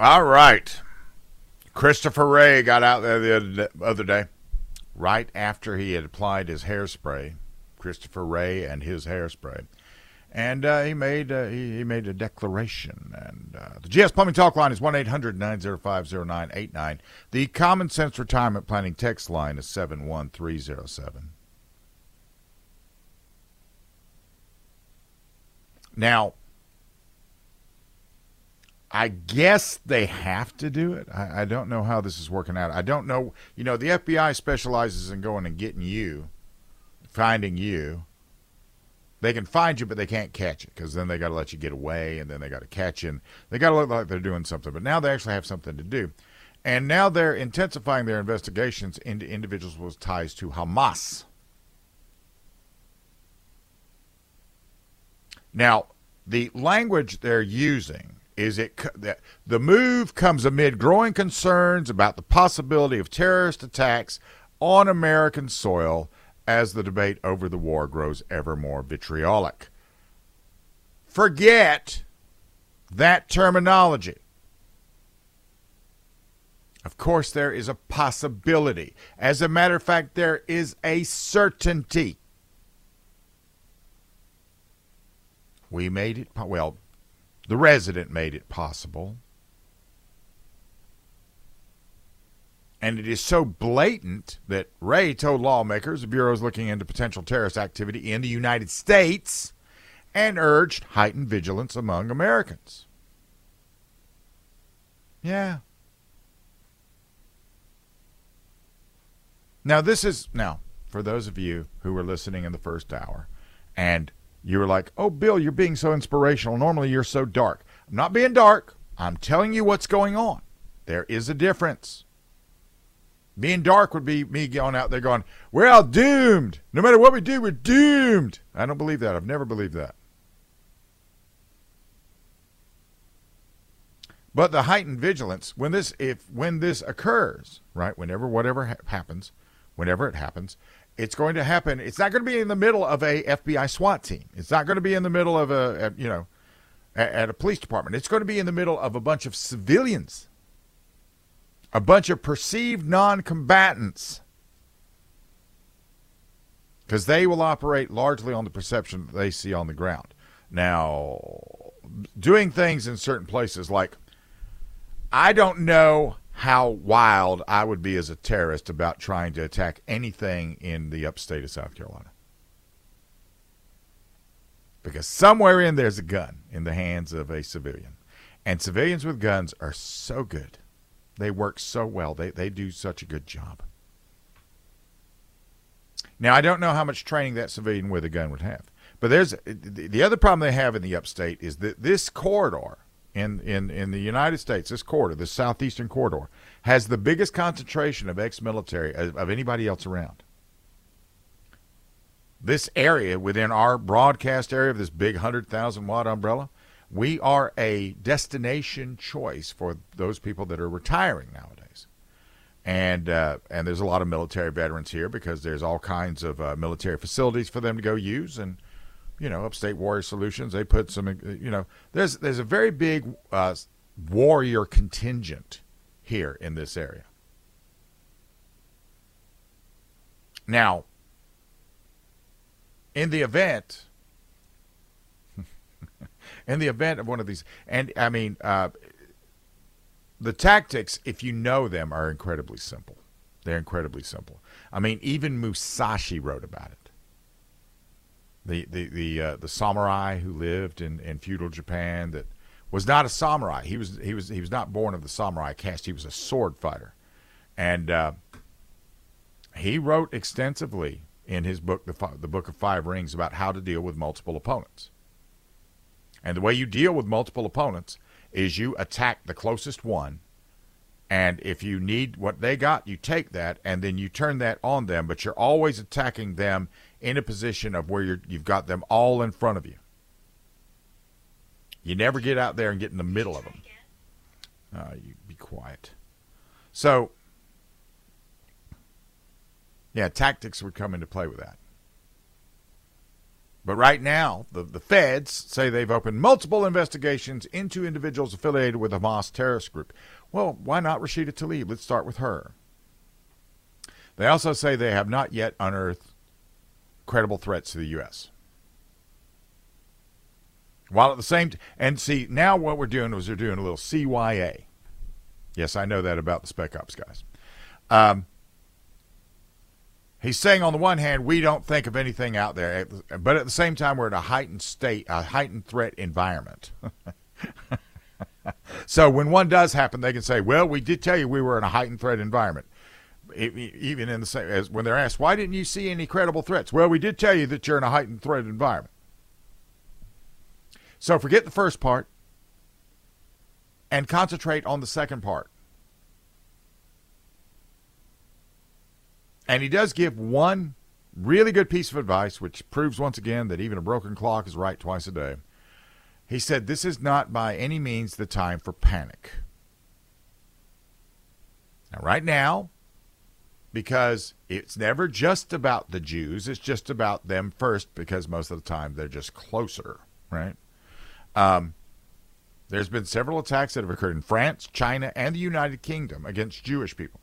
All right. Christopher Wray got out there the other day, right after he had applied his hairspray. Christopher Wray and his hairspray. And uh, he made uh, he, he, made a declaration. And uh, the GS Plumbing Talk line is 1 800 905 0989. The Common Sense Retirement Planning text line is 71307. Now, I guess they have to do it. I, I, don't know how this is working out. I don't know. You know, the FBI specializes in going and getting you, finding you. They can find you, but they can't catch you because then they got to let you get away, and then they got to catch you. And they got to look like they're doing something. But now they actually have something to do, and now they're intensifying their investigations into individuals with ties to Hamas. Now, the language they're using is it that the move comes amid growing concerns about the possibility of terrorist attacks on American soil as the debate over the war grows ever more vitriolic. Forget that terminology. Of course, there is a possibility. As a matter of fact, there is a certainty. We made it, well, the resident made it possible. And it is so blatant that Wray told lawmakers the Bureau is looking into potential terrorist activity in the United States and urged heightened vigilance among Americans. Yeah. Now, this is, now, for those of you who were listening in the first hour and you were like, oh, Bill, you're being so inspirational. Normally you're so dark. I'm not being dark. I'm telling you what's going on. There is a difference. Being dark would be me going out there going, we're all doomed. No matter what we do, we're doomed. I don't believe that. I've never believed that. But the heightened vigilance when this if when this occurs, right? Whenever whatever ha- happens, whenever it happens, it's going to happen. It's not going to be in the middle of a FBI SWAT team. It's not going to be in the middle of a, a you know, at, at a police department. It's going to be in the middle of a bunch of civilians, a bunch of perceived non-combatants, because they will operate largely on the perception that they see on the ground. Now, doing things in certain places like I don't know how wild I would be as a terrorist about trying to attack anything in the upstate of South Carolina. Because somewhere in there's a gun in the hands of a civilian. And civilians with guns are so good. They work so well. They, they do such a good job. Now, I don't know how much training that civilian with a gun would have. But there's the other problem they have in the upstate is that this corridor in, in, in the United States, this corridor, the southeastern corridor, has the biggest concentration of ex military of, of anybody else around. This area within our broadcast area of this big 100,000 watt umbrella, we are a destination choice for those people that are retiring nowadays. And uh, and there's a lot of military veterans here because there's all kinds of uh, military facilities for them to go use and you know, Upstate Warrior Solutions. They put some, you know, there's there's a very big uh, warrior contingent here in this area. Now, in the event, in the event of one of these, and I mean, uh, the tactics, if you know them, are incredibly simple. They're incredibly simple. I mean, even Musashi wrote about it the the the uh, the samurai who lived in, in feudal Japan that was not a samurai. He was he was he was not born of the samurai caste. He was a sword fighter, and uh, he wrote extensively in his book the the book of five rings about how to deal with multiple opponents. And the way you deal with multiple opponents is you attack the closest one and if you need what they got, you take that and then you turn that on them, but you're always attacking them in a position of where you're, you've got them all in front of you. You never get out there and get in the middle of them. Uh, you be quiet. So, yeah, tactics would come into play with that. But right now, the, the feds say they've opened multiple investigations into individuals affiliated with the Hamas terrorist group. Well, why not Rashida Tlaib? Let's start with her. They also say they have not yet unearthed credible threats to the U.S. While at the same, t- and see, now what we're doing is we're doing a little CYA. Yes, I know that about the Spec Ops guys. Um, he's saying on the one hand we don't think of anything out there but at the same time we're in a heightened state a heightened threat environment so when one does happen they can say well we did tell you we were in a heightened threat environment. Even in the same as when they're asked why didn't you see any credible threats? Well we did tell you that you're in a heightened threat environment. So forget the first part and concentrate on the second part. And he does give one really good piece of advice, which proves once again that even a broken clock is right twice a day. He said, This is not by any means the time for panic. Now, right now, because it's never just about the Jews, it's just about them first, because most of the time they're just closer, right? Um, there's been several attacks that have occurred in France, China, and the United Kingdom against Jewish people.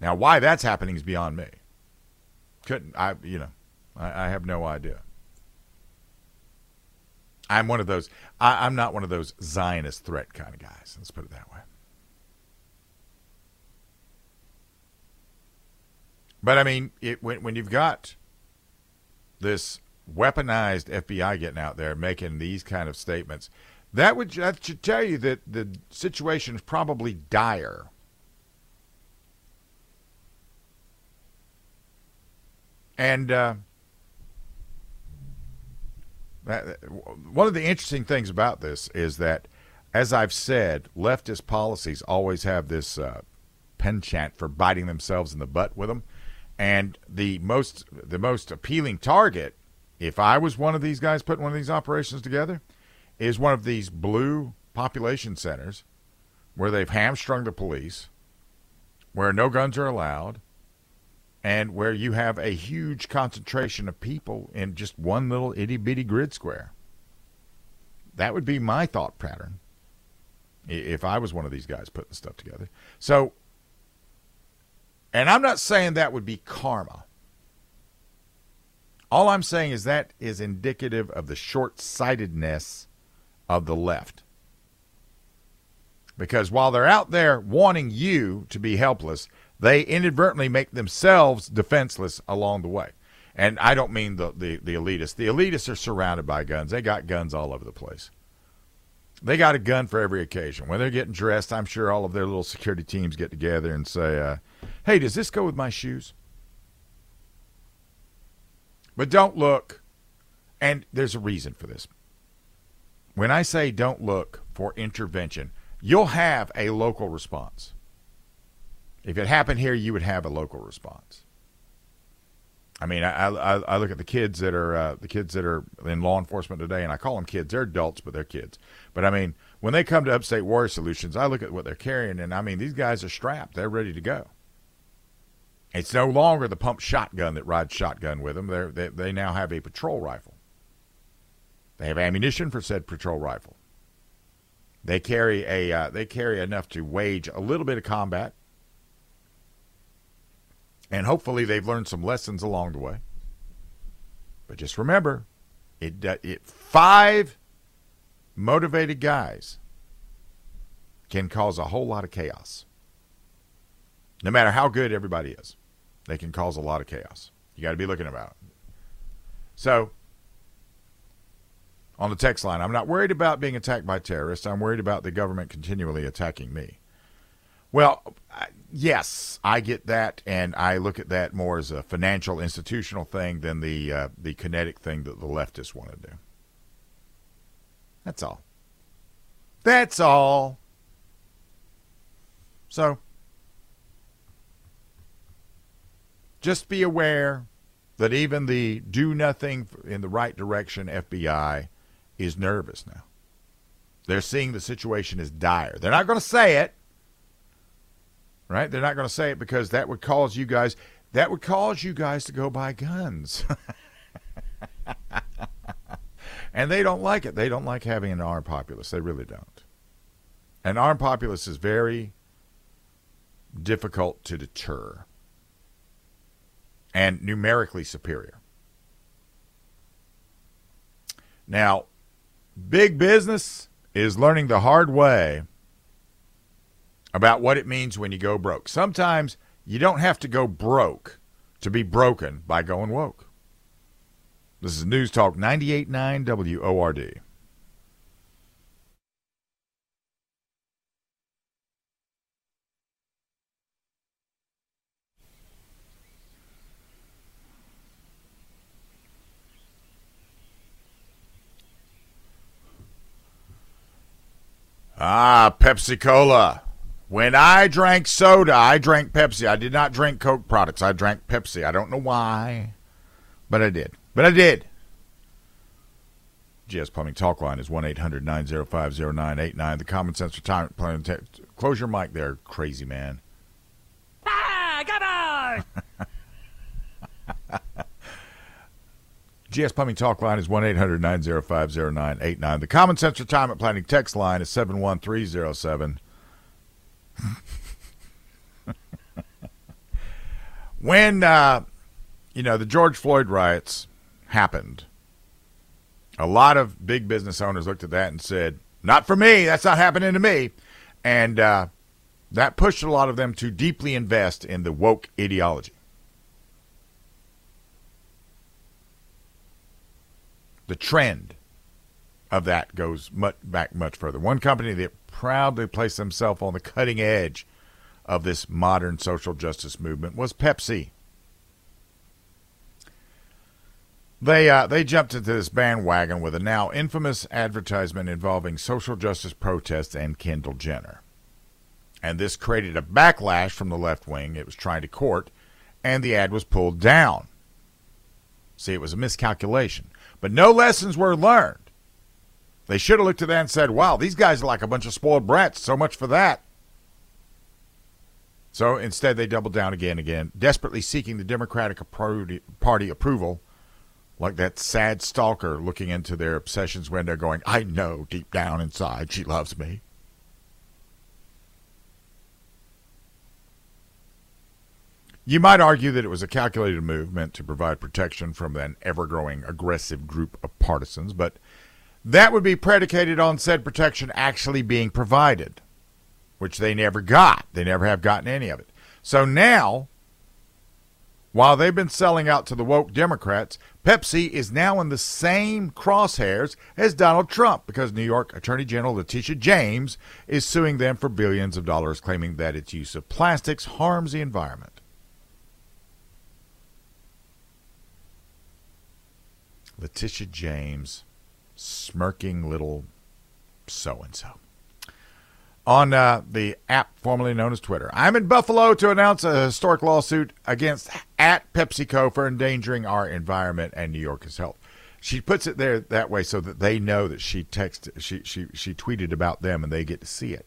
Now, why that's happening is beyond me. Couldn't I? You know, I, I have no idea. I'm one of those. I, I'm not one of those Zionist threat kind of guys. Let's put it that way. But I mean, it, when when you've got this weaponized FBI getting out there making these kind of statements, that would that should tell you that the situation is probably dire. And uh, one of the interesting things about this is that, as I've said, leftist policies always have this uh, penchant for biting themselves in the butt with them. And the most the most appealing target, if I was one of these guys putting one of these operations together, is one of these blue population centers where they've hamstrung the police, where no guns are allowed, and where you have a huge concentration of people in just one little itty bitty grid square. That would be my thought pattern if I was one of these guys putting stuff together. So, and I'm not saying that would be karma. All I'm saying is that is indicative of the short sightedness of the left. Because while they're out there wanting you to be helpless, they inadvertently make themselves defenseless along the way. And I don't mean the, the, the elitists. The elitists are surrounded by guns. They got guns all over the place. They got a gun for every occasion. When they're getting dressed, I'm sure all of their little security teams get together and say, uh, hey, does this go with my shoes? But don't look, and there's a reason for this. When I say don't look for intervention, you'll have a local response. If it happened here, you would have a local response. I mean, I, I, I look at the kids that are uh, the kids that are in law enforcement today, and I call them kids. They're adults, but they're kids. But I mean, when they come to Upstate Warrior Solutions, I look at what they're carrying, and I mean, these guys are strapped. They're ready to go. It's no longer the pump shotgun that rides shotgun with them. They're, they they now have a patrol rifle. They have ammunition for said patrol rifle. They carry a uh, they carry enough to wage a little bit of combat and hopefully they've learned some lessons along the way. But just remember, it, uh, it five motivated guys can cause a whole lot of chaos. No matter how good everybody is, they can cause a lot of chaos. You got to be looking about. So, on the text line, I'm not worried about being attacked by terrorists. I'm worried about the government continually attacking me. Well, yes, I get that, and I look at that more as a financial institutional thing than the uh, the kinetic thing that the leftists want to do. That's all. That's all. So, just be aware that even the do nothing in the right direction FBI is nervous now. They're seeing the situation is dire. They're not going to say it right? They're not going to say it because that would cause you guys. that would cause you guys to go buy guns. and they don't like it. They don't like having an armed populace. They really don't. An armed populace is very difficult to deter and numerically superior. Now, big business is learning the hard way about what it means when you go broke. Sometimes you don't have to go broke to be broken by going woke. This is News Talk 98.9 WORD. Ah, Pepsi Cola. When I drank soda, I drank Pepsi. I did not drink Coke products. I drank Pepsi. I don't know why, but I did. But I did. GS Plumbing Talk Line is 1 800 905 0989. The Common Sense Retirement Plan. Close your mic there, crazy man. Ah, on! GS Plumbing Talk Line is 1 800 905 0989. The Common Sense Retirement Planning text line is 71307. when, uh, you know, the George Floyd riots happened, a lot of big business owners looked at that and said, not for me. That's not happening to me. And uh, that pushed a lot of them to deeply invest in the woke ideology. The trend of that goes much, back much further. One company that proudly placed themselves on the cutting edge of this modern social justice movement was Pepsi. They uh, they jumped into this bandwagon with a now infamous advertisement involving social justice protests and Kendall Jenner. And this created a backlash from the left wing it was trying to court, and the ad was pulled down. See, it was a miscalculation. But no lessons were learned. They should have looked at that and said, wow, these guys are like a bunch of spoiled brats. So much for that. So instead, they doubled down again and again, desperately seeking the Democratic Party approval like that sad stalker looking into their obsessions window going, I know deep down inside she loves me. You might argue that it was a calculated move meant to provide protection from an ever growing aggressive group of partisans, but that would be predicated on said protection actually being provided, which they never got. They never have gotten any of it. So now, while they've been selling out to the woke Democrats, Pepsi is now in the same crosshairs as Donald Trump because New York Attorney General Letitia James is suing them for billions of dollars, claiming that its use of plastics harms the environment. Letitia James, smirking little so and so. On uh, the app formerly known as Twitter, I'm in Buffalo to announce a historic lawsuit against at PepsiCo for endangering our environment and New York's health. She puts it there that way so that they know that she texted, she she she tweeted about them and they get to see it.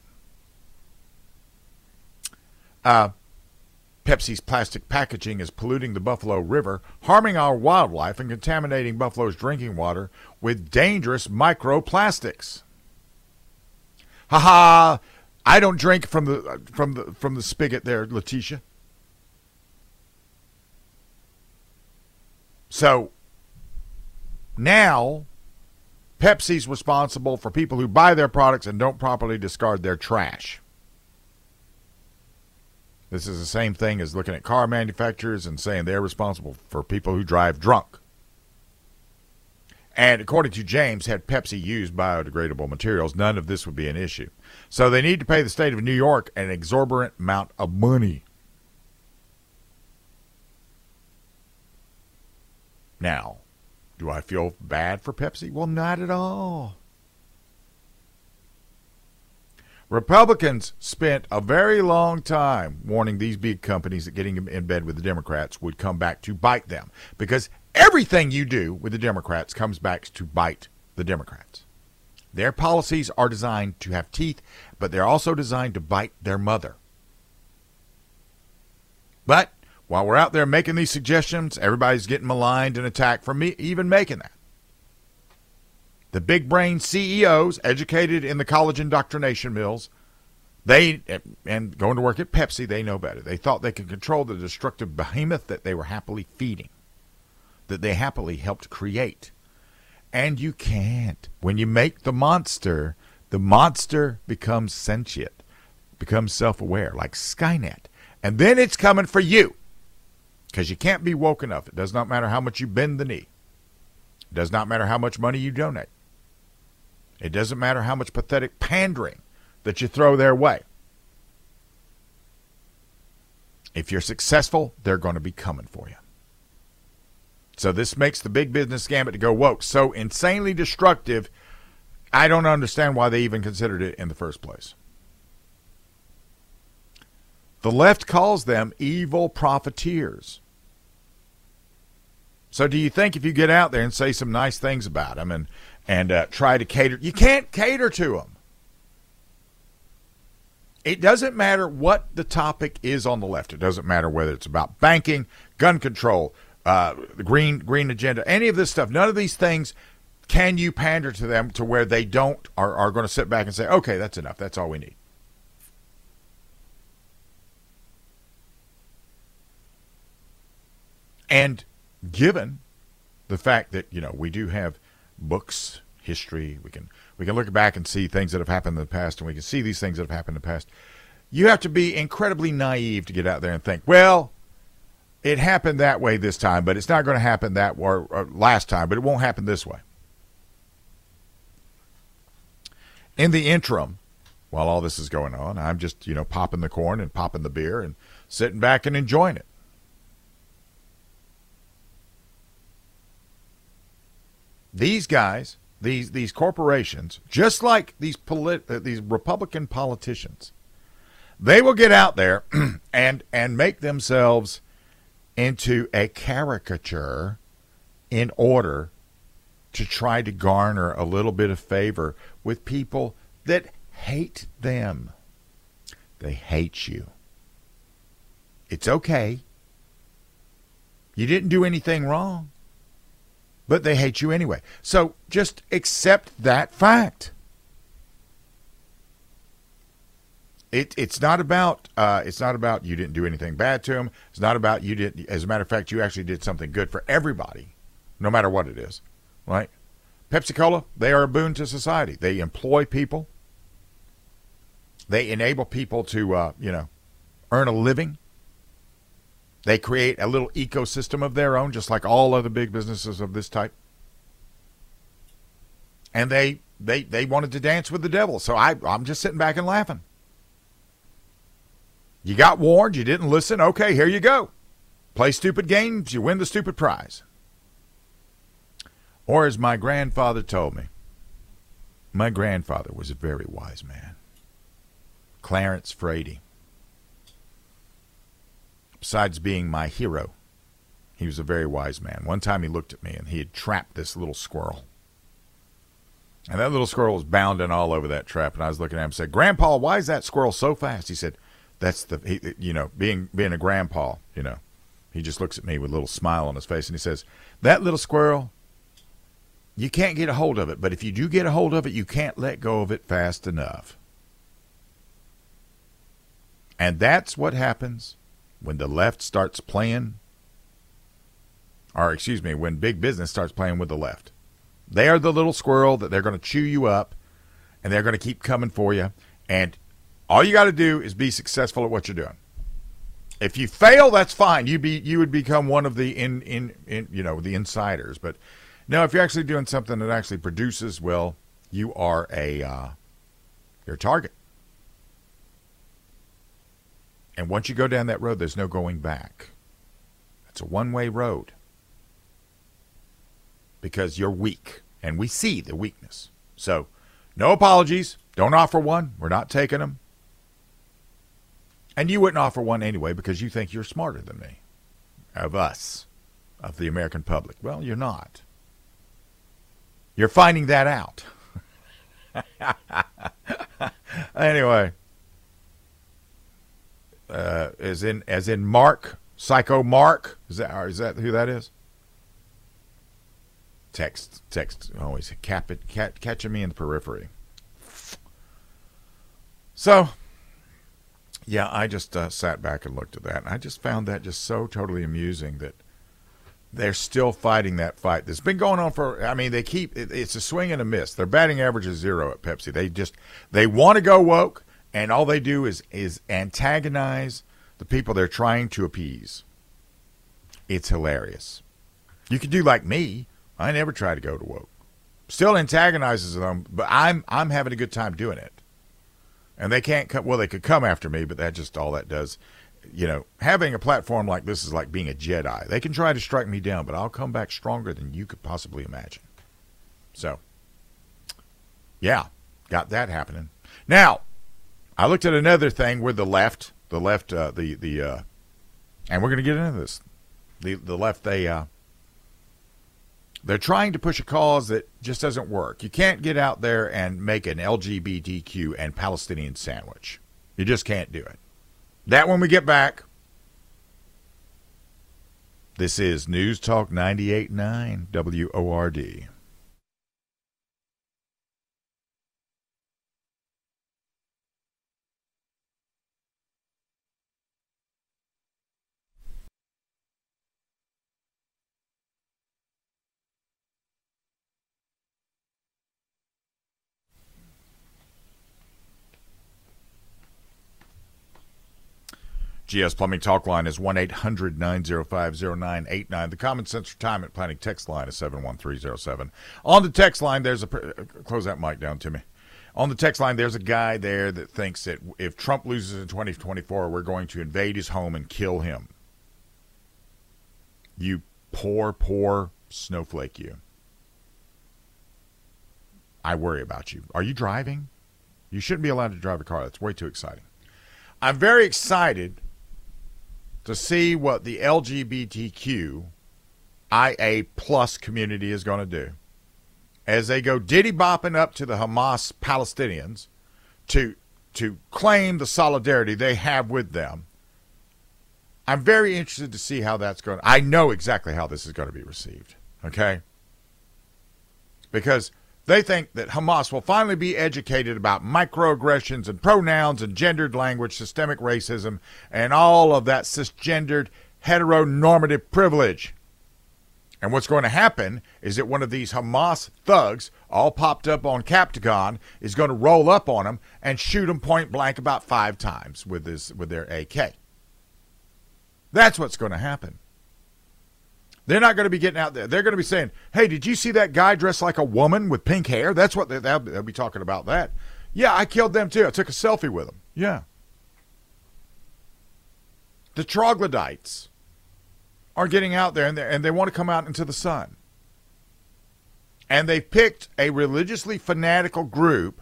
Uh, Pepsi's plastic packaging is polluting the Buffalo River, harming our wildlife, and contaminating Buffalo's drinking water with dangerous microplastics. Ha ha! I don't drink from the from the from the spigot there, Letitia. So now Pepsi's responsible for people who buy their products and don't properly discard their trash. This is the same thing as looking at car manufacturers and saying they're responsible for people who drive drunk. And according to James, had Pepsi used biodegradable materials, none of this would be an issue. So they need to pay the state of New York an exorbitant amount of money. Now, do I feel bad for Pepsi? Well, not at all. Republicans spent a very long time warning these big companies that getting in bed with the Democrats would come back to bite them because everything you do with the Democrats comes back to bite the Democrats. Their policies are designed to have teeth, but they're also designed to bite their mother. But while we're out there making these suggestions, everybody's getting maligned and attacked for me even making that. The big brain CEOs, educated in the college indoctrination mills, they and going to work at Pepsi, they know better. They thought they could control the destructive behemoth that they were happily feeding, that they happily helped create. And you can't. When you make the monster, the monster becomes sentient, becomes self aware, like Skynet. And then it's coming for you because you can't be woke enough. It does not matter how much you bend the knee, it does not matter how much money you donate, it doesn't matter how much pathetic pandering that you throw their way. If you're successful, they're going to be coming for you. So this makes the big business gambit to go woke so insanely destructive. I don't understand why they even considered it in the first place. The left calls them evil profiteers. So do you think if you get out there and say some nice things about them and and uh, try to cater, you can't cater to them. It doesn't matter what the topic is on the left. It doesn't matter whether it's about banking, gun control, uh, the green green agenda, any of this stuff. None of these things can you pander to them to where they don't are, are going to sit back and say, okay, that's enough. That's all we need. And given the fact that you know we do have books, history, we can we can look back and see things that have happened in the past, and we can see these things that have happened in the past. You have to be incredibly naive to get out there and think, well, it happened that way this time, but it's not going to happen that or, or uh, last time, but it won't happen this way. In the interim, while all this is going on, I'm just you know popping the corn and popping the beer and sitting back and enjoying it. These guys these these corporations, just like these polit- uh, these Republican politicians, they will get out there and and make themselves into a caricature in order to try to garner a little bit of favor with people that hate them. They hate you. It's okay. You didn't do anything wrong but they hate you anyway. So just accept that fact. It, it's not about uh, it's not about you didn't do anything bad to them. It's not about you did. As a matter of fact, you actually did something good for everybody, no matter what it is. Right? Pepsi Cola, they are a boon to society. They employ people. They enable people to uh, you know earn a living. They create a little ecosystem of their own, just like all other big businesses of this type. And they they they wanted to dance with the devil. So I I'm just sitting back and laughing. You got warned, you didn't listen. Okay, here you go. Play stupid games, you win the stupid prize. Or as my grandfather told me, my grandfather was a very wise man. Clarence Frady besides being my hero, he was a very wise man. One time he looked at me and he had trapped this little squirrel. And that little squirrel was bounding all over that trap. And I was looking at him and said, Grandpa, why is that squirrel so fast? He said, That's the, he, you know, being, being a grandpa, you know. He just looks at me with a little smile on his face and he says, That little squirrel, you can't get a hold of it. But if you do get a hold of it, you can't let go of it fast enough. And that's what happens when the left starts playing, or excuse me, when big business starts playing with the left. They are the little squirrel that they're going to chew you up and they're going to keep coming for you. And all you got to do is be successful at what you're doing. If you fail, that's fine. You be you would become one of the in in, in you know the insiders. But no, if you're actually doing something that actually produces, well, you are a uh, you're target. And once you go down that road, there's no going back. It's a one way road because you're weak. And we see the weakness. So, no apologies. Don't offer one. We're not taking them. And you wouldn't offer one anyway because you think you're smarter than me, of us, of the American public. Well, you're not. You're finding that out. anyway uh, as in as in Mark Psycho Mark is that is that who that is? Text text always cap it cat, catching me in the periphery. So, yeah, I just uh, sat back and looked at that, and I just found that just so totally amusing that they're still fighting that fight that's been going on for. I mean, they keep it, it's a swing and a miss. Their batting average is zero at Pepsi. They just they want to go woke, and all they do is is antagonize the people they're trying to appease. It's hilarious. You could do like me. I never try to go to woke. Still antagonizes them, but I'm I'm having a good time doing it. And they can't come. Well, they could come after me, but that just all that does. You know, having a platform like this is like being a Jedi. They can try to strike me down, but I'll come back stronger than you could possibly imagine. So, yeah, got that happening. Now, I looked at another thing where the left, the left, uh, the the, uh, and we're going to get into this. The the left, they uh, they're trying to push a cause that just doesn't work. You can't get out there and make an LGBTQ and Palestinian sandwich. You just can't do it. That when we get back. This is News Talk 98.9 WORD. GS Plumbing Talk line is 1 800 905 0989. The Common Sense Retirement Planning text line is 71307. On the text line, there's a. Uh, close that mic down to me. On the text line, there's a guy there that thinks that if Trump loses in 2024, we're going to invade his home and kill him. You poor, poor snowflake, you. I worry about you. Are you driving? You shouldn't be allowed to drive a car. That's way too exciting. I'm very excited to see what the LGBTQ IA plus community is going to do as they go diddy bopping up to the Hamas Palestinians to to claim the solidarity they have with them. I'm very interested to see how that's going. I know exactly how this is going to be received. Okay, because they think that Hamas will finally be educated about microaggressions and pronouns and gendered language, systemic racism, and all of that cisgendered heteronormative privilege. And what's going to happen is that one of these Hamas thugs, all popped up on Captagon, is going to roll up on them and shoot them point blank about five times with this with their AK. That's what's going to happen. They're not going to be getting out there. They're going to be saying, "Hey, did you see that guy dressed like a woman with pink hair?" That's what they, they'll, they'll be talking about. That. Yeah, I killed them too. I took a selfie with them. Yeah. The troglodytes are getting out there and, and they want to come out into the sun. And they picked a religiously fanatical group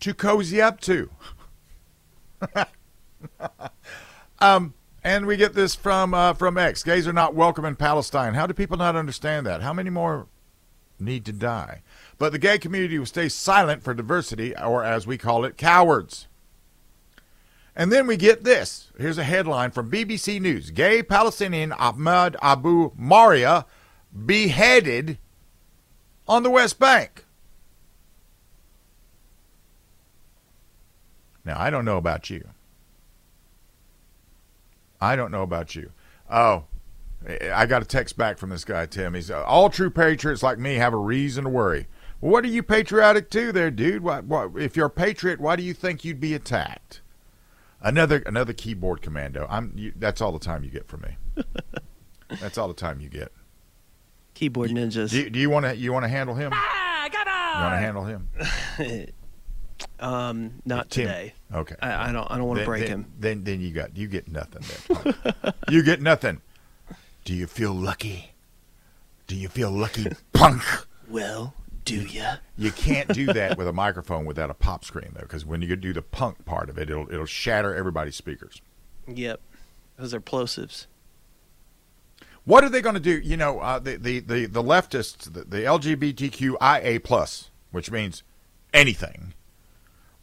to cozy up to. um, and we get this from uh, from X. Gays are not welcome in Palestine. How do people not understand that? How many more need to die? But the gay community will stay silent for diversity, or as we call it, cowards. And then we get this. Here's a headline from BBC News: Gay Palestinian Ahmad Abu Maria beheaded on the West Bank. Now I don't know about you. I don't know about you. Oh, I got a text back from this guy, Tim. He's uh, all true patriots like me have a reason to worry. Well, what are you patriotic to, there, dude? What, what, if you're a patriot, why do you think you'd be attacked? Another another keyboard commando. I'm. You, that's all the time you get from me. that's all the time you get. Keyboard ninjas. Do, do you want to you want to handle him? Ah, come on. You want to handle him? Um, not Tim. today. Okay. I, I don't. I don't want to break then, him. Then then you got you get nothing. Then, you get nothing. Do you feel lucky? Do you feel lucky, punk? Well, do ya? You can't do that with a microphone without a pop screen though, because when you do the punk part of it, it'll it'll shatter everybody's speakers. Yep. Those are plosives. What are they going to do? You know, uh, the, the the the leftists, the, the LGBTQIA plus, which means anything,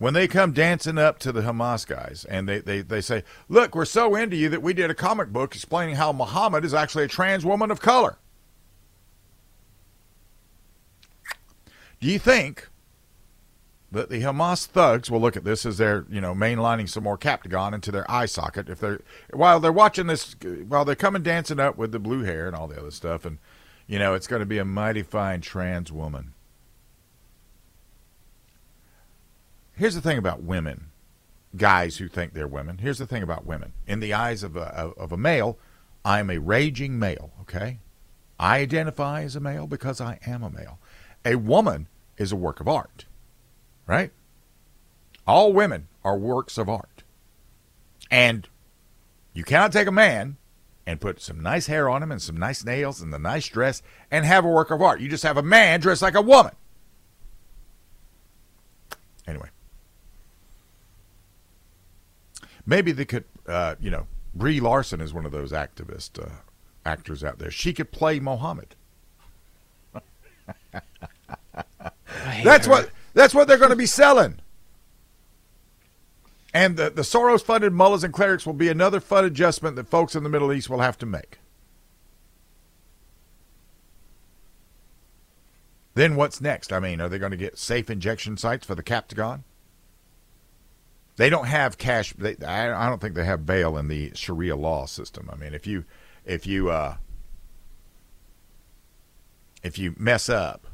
when they come dancing up to the Hamas guys and they, they, they say, Look, we're so into you that we did a comic book explaining how Muhammad is actually a trans woman of color. Do you think that the Hamas thugs will look at this as they're, you know, mainlining some more Captagon into their eye socket if they're while they're watching this while they're coming dancing up with the blue hair and all the other stuff and you know, it's going to be a mighty fine trans woman. Here's the thing about women, guys who think they're women. Here's the thing about women. In the eyes of a, of a male, I'm a raging male, okay? I identify as a male because I am a male. A woman is a work of art right? All women are works of art. And you cannot take a man and put some nice hair on him and some nice nails and a nice dress and have a work of art. You just have a man dressed like a woman. Anyway. Maybe they could, uh, you know, Brie Larson is one of those activist uh, actors out there. She could play Mohammed. That's her. what that's what they're going to be selling. And the, the Soros funded mullahs and clerics will be another fun adjustment that folks in the Middle East will have to make. Then what's next? I mean, are they going to get safe injection sites for the Captagon? They don't have cash. They, I, I don't think they have bail in the Sharia law system. I mean, if you if you uh, if you mess up,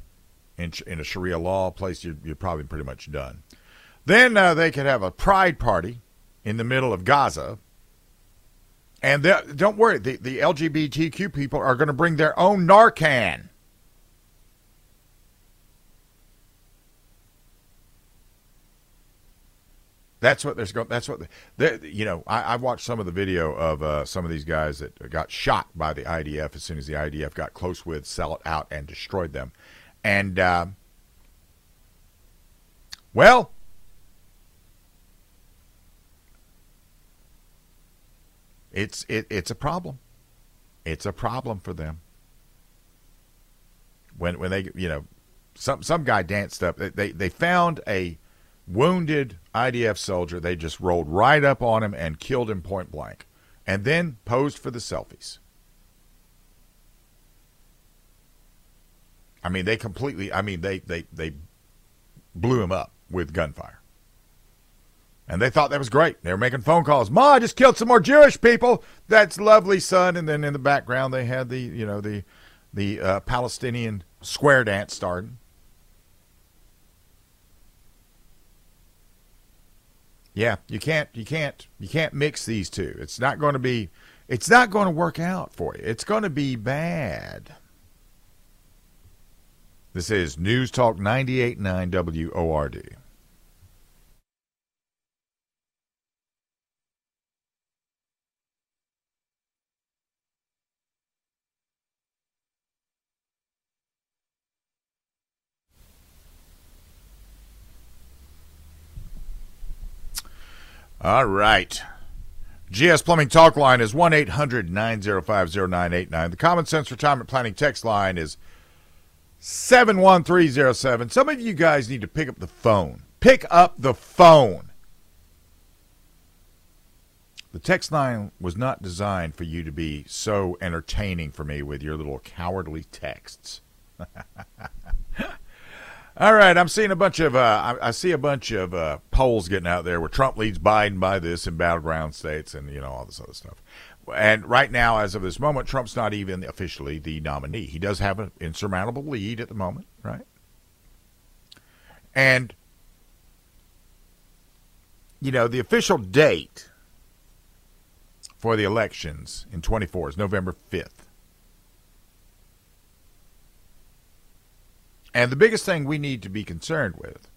in, in a Sharia law place, you're, you're probably pretty much done. Then uh, they could have a pride party in the middle of Gaza. And don't worry, the, the LGBTQ people are going to bring their own Narcan. That's what there's going. That's what you know. I, I, watched some of the video of uh, some of these guys that got shot by the IDF as soon as the IDF got close with, sell it out, and destroyed them. And, uh, well, it's it, it's a problem. It's a problem for them. When when they you know some some guy danced up they they found a wounded IDF soldier they just rolled right up on him and killed him point blank and then posed for the selfies. I mean, they completely. I mean, they they they blew him up with gunfire, and they thought that was great. They were making phone calls. Ma, I just killed some more Jewish people. That's lovely, son. And then in the background, they had the you know the the uh, Palestinian square dance starting. Yeah, you can't you can't you can't mix these two. It's not going to be it's not going to work out for you. It's going to be bad. This is News Talk 98.9 WORD. All right. GS Plumbing Talk line is 1 800 905 0989. The Common Sense Retirement Planning text line is 71307. Some of you guys need to pick up the phone. Pick up the phone. The text line was not designed for you to be so entertaining for me with your little cowardly texts. All right, I'm seeing a bunch of uh, I, I, see a bunch of uh, polls getting out there where Trump leads Biden by this in battleground states and you know all this other stuff and right now, as of this moment, Trump's not even officially the nominee. He does have an insurmountable lead at the moment, right? And, you know, the official date for the elections in 24 is November 5th. And the biggest thing we need to be concerned with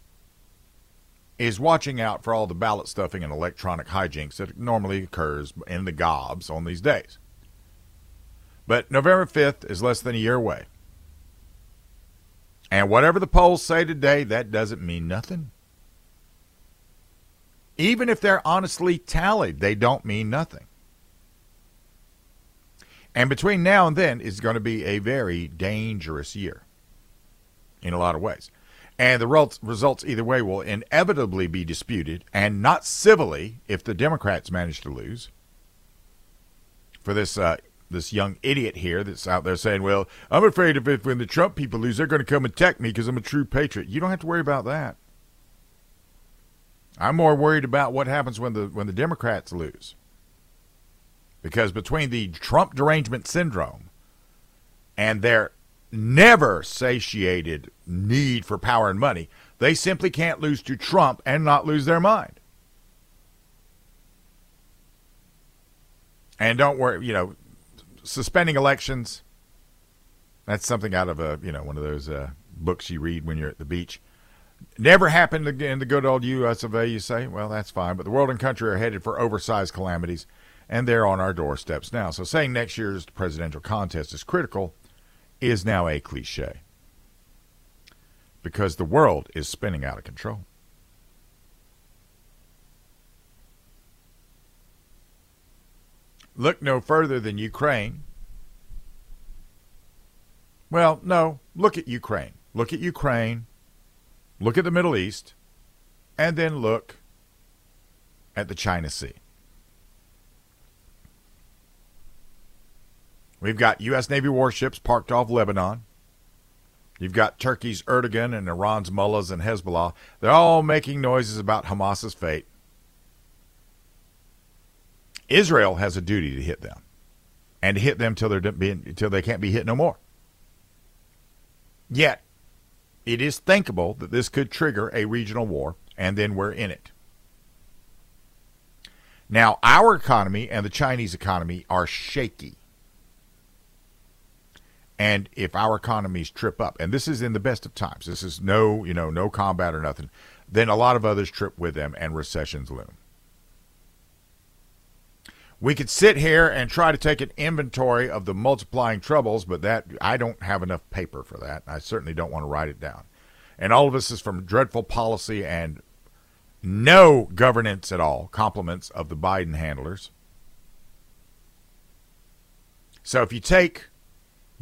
is watching out for all the ballot stuffing and electronic hijinks that normally occurs in the gobs on these days. But November 5th is less than a year away. And whatever the polls say today, that doesn't mean nothing. Even if they're honestly tallied, they don't mean nothing. And between now and then is going to be a very dangerous year in a lot of ways. And the results either way will inevitably be disputed and not civilly if the Democrats manage to lose. For this uh, this young idiot here that's out there saying, "Well, I'm afraid if, if when the Trump people lose, they're going to come attack me because I'm a true patriot." You don't have to worry about that. I'm more worried about what happens when the when the Democrats lose. Because between the Trump derangement syndrome and their never satiated need for power and money, they simply can't lose to Trump and not lose their mind. And don't worry, you know, suspending elections. That's something out of a you know one of those uh, books you read when you're at the beach. Never happened in the good old U.S. of A. You say, well, that's fine, but the world and country are headed for oversized calamities, and they're on our doorsteps now. So saying next year's presidential contest is critical is now a cliche because the world is spinning out of control. Look no further than Ukraine. Well, no, look at Ukraine. Look at Ukraine. Look at the Middle East. And then look at the China Sea. We've got U.S. Navy warships parked off Lebanon. You've got Turkey's Erdogan and Iran's mullahs and Hezbollah. They're all making noises about Hamas's fate. Israel has a duty to hit them, and to hit them till they're being, until they can't be hit no more. Yet, it is thinkable that this could trigger a regional war, and then we're in it. Now, our economy and the Chinese economy are shaky. And if our economies trip up, and this is in the best of times, this is no, you know, no combat or nothing, then a lot of others trip with them and recessions loom. We could sit here and try to take an inventory of the multiplying troubles, but that I don't have enough paper for that. I certainly don't want to write it down. And all of this is from dreadful policy and no governance at all, compliments of the Biden handlers. So if you take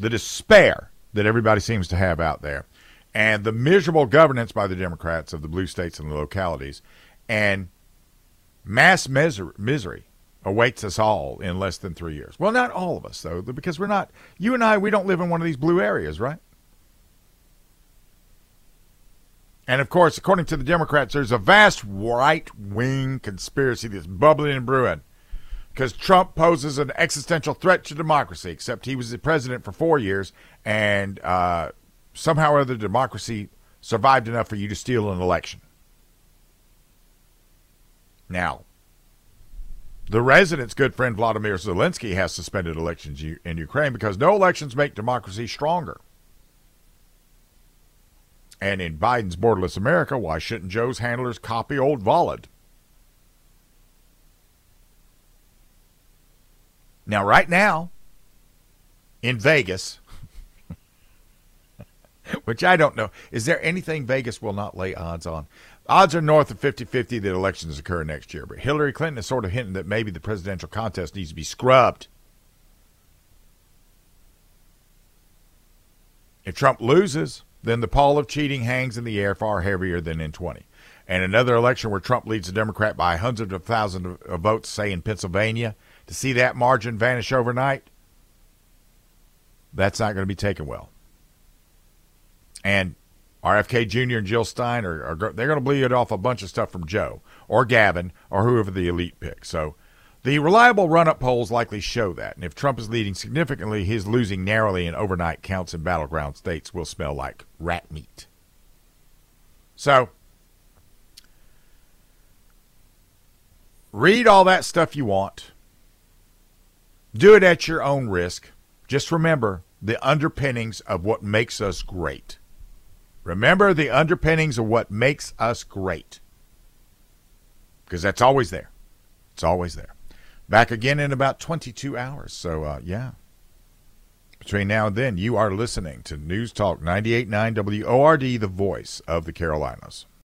the despair that everybody seems to have out there, and the miserable governance by the Democrats of the blue states and the localities, and mass misery, misery awaits us all in less than three years. Well, not all of us, though, because we're not, you and I, we don't live in one of these blue areas, right? And of course, according to the Democrats, there's a vast right wing conspiracy that's bubbling and brewing because Trump poses an existential threat to democracy, except he was the president for four years, and uh, somehow or other, democracy survived enough for you to steal an election. Now, the resident's good friend Vladimir Zelensky has suspended elections in Ukraine because no elections make democracy stronger. And in Biden's borderless America, why shouldn't Joe's handlers copy old Volod? Now, right now, in Vegas, which I don't know, is there anything Vegas will not lay odds on? Odds are north of 50 50 that elections occur next year, but Hillary Clinton is sort of hinting that maybe the presidential contest needs to be scrubbed. If Trump loses, then the pall of cheating hangs in the air far heavier than in 20. And another election where Trump leads the Democrat by hundreds of thousands of votes, say in Pennsylvania, to see that margin vanish overnight, that's not going to be taken well. And RFK Jr. and Jill Stein are, are they're going to bleed off a bunch of stuff from Joe or Gavin or whoever the elite picks. So the reliable run-up polls likely show that. And if Trump is leading significantly, his losing narrowly in overnight counts in battleground states will smell like rat meat. So read all that stuff you want. Do it at your own risk. Just remember the underpinnings of what makes us great. Remember the underpinnings of what makes us great. Because that's always there. It's always there. Back again in about 22 hours. So, uh, yeah. Between now and then, you are listening to News Talk 98.9 WORD, the voice of the Carolinas.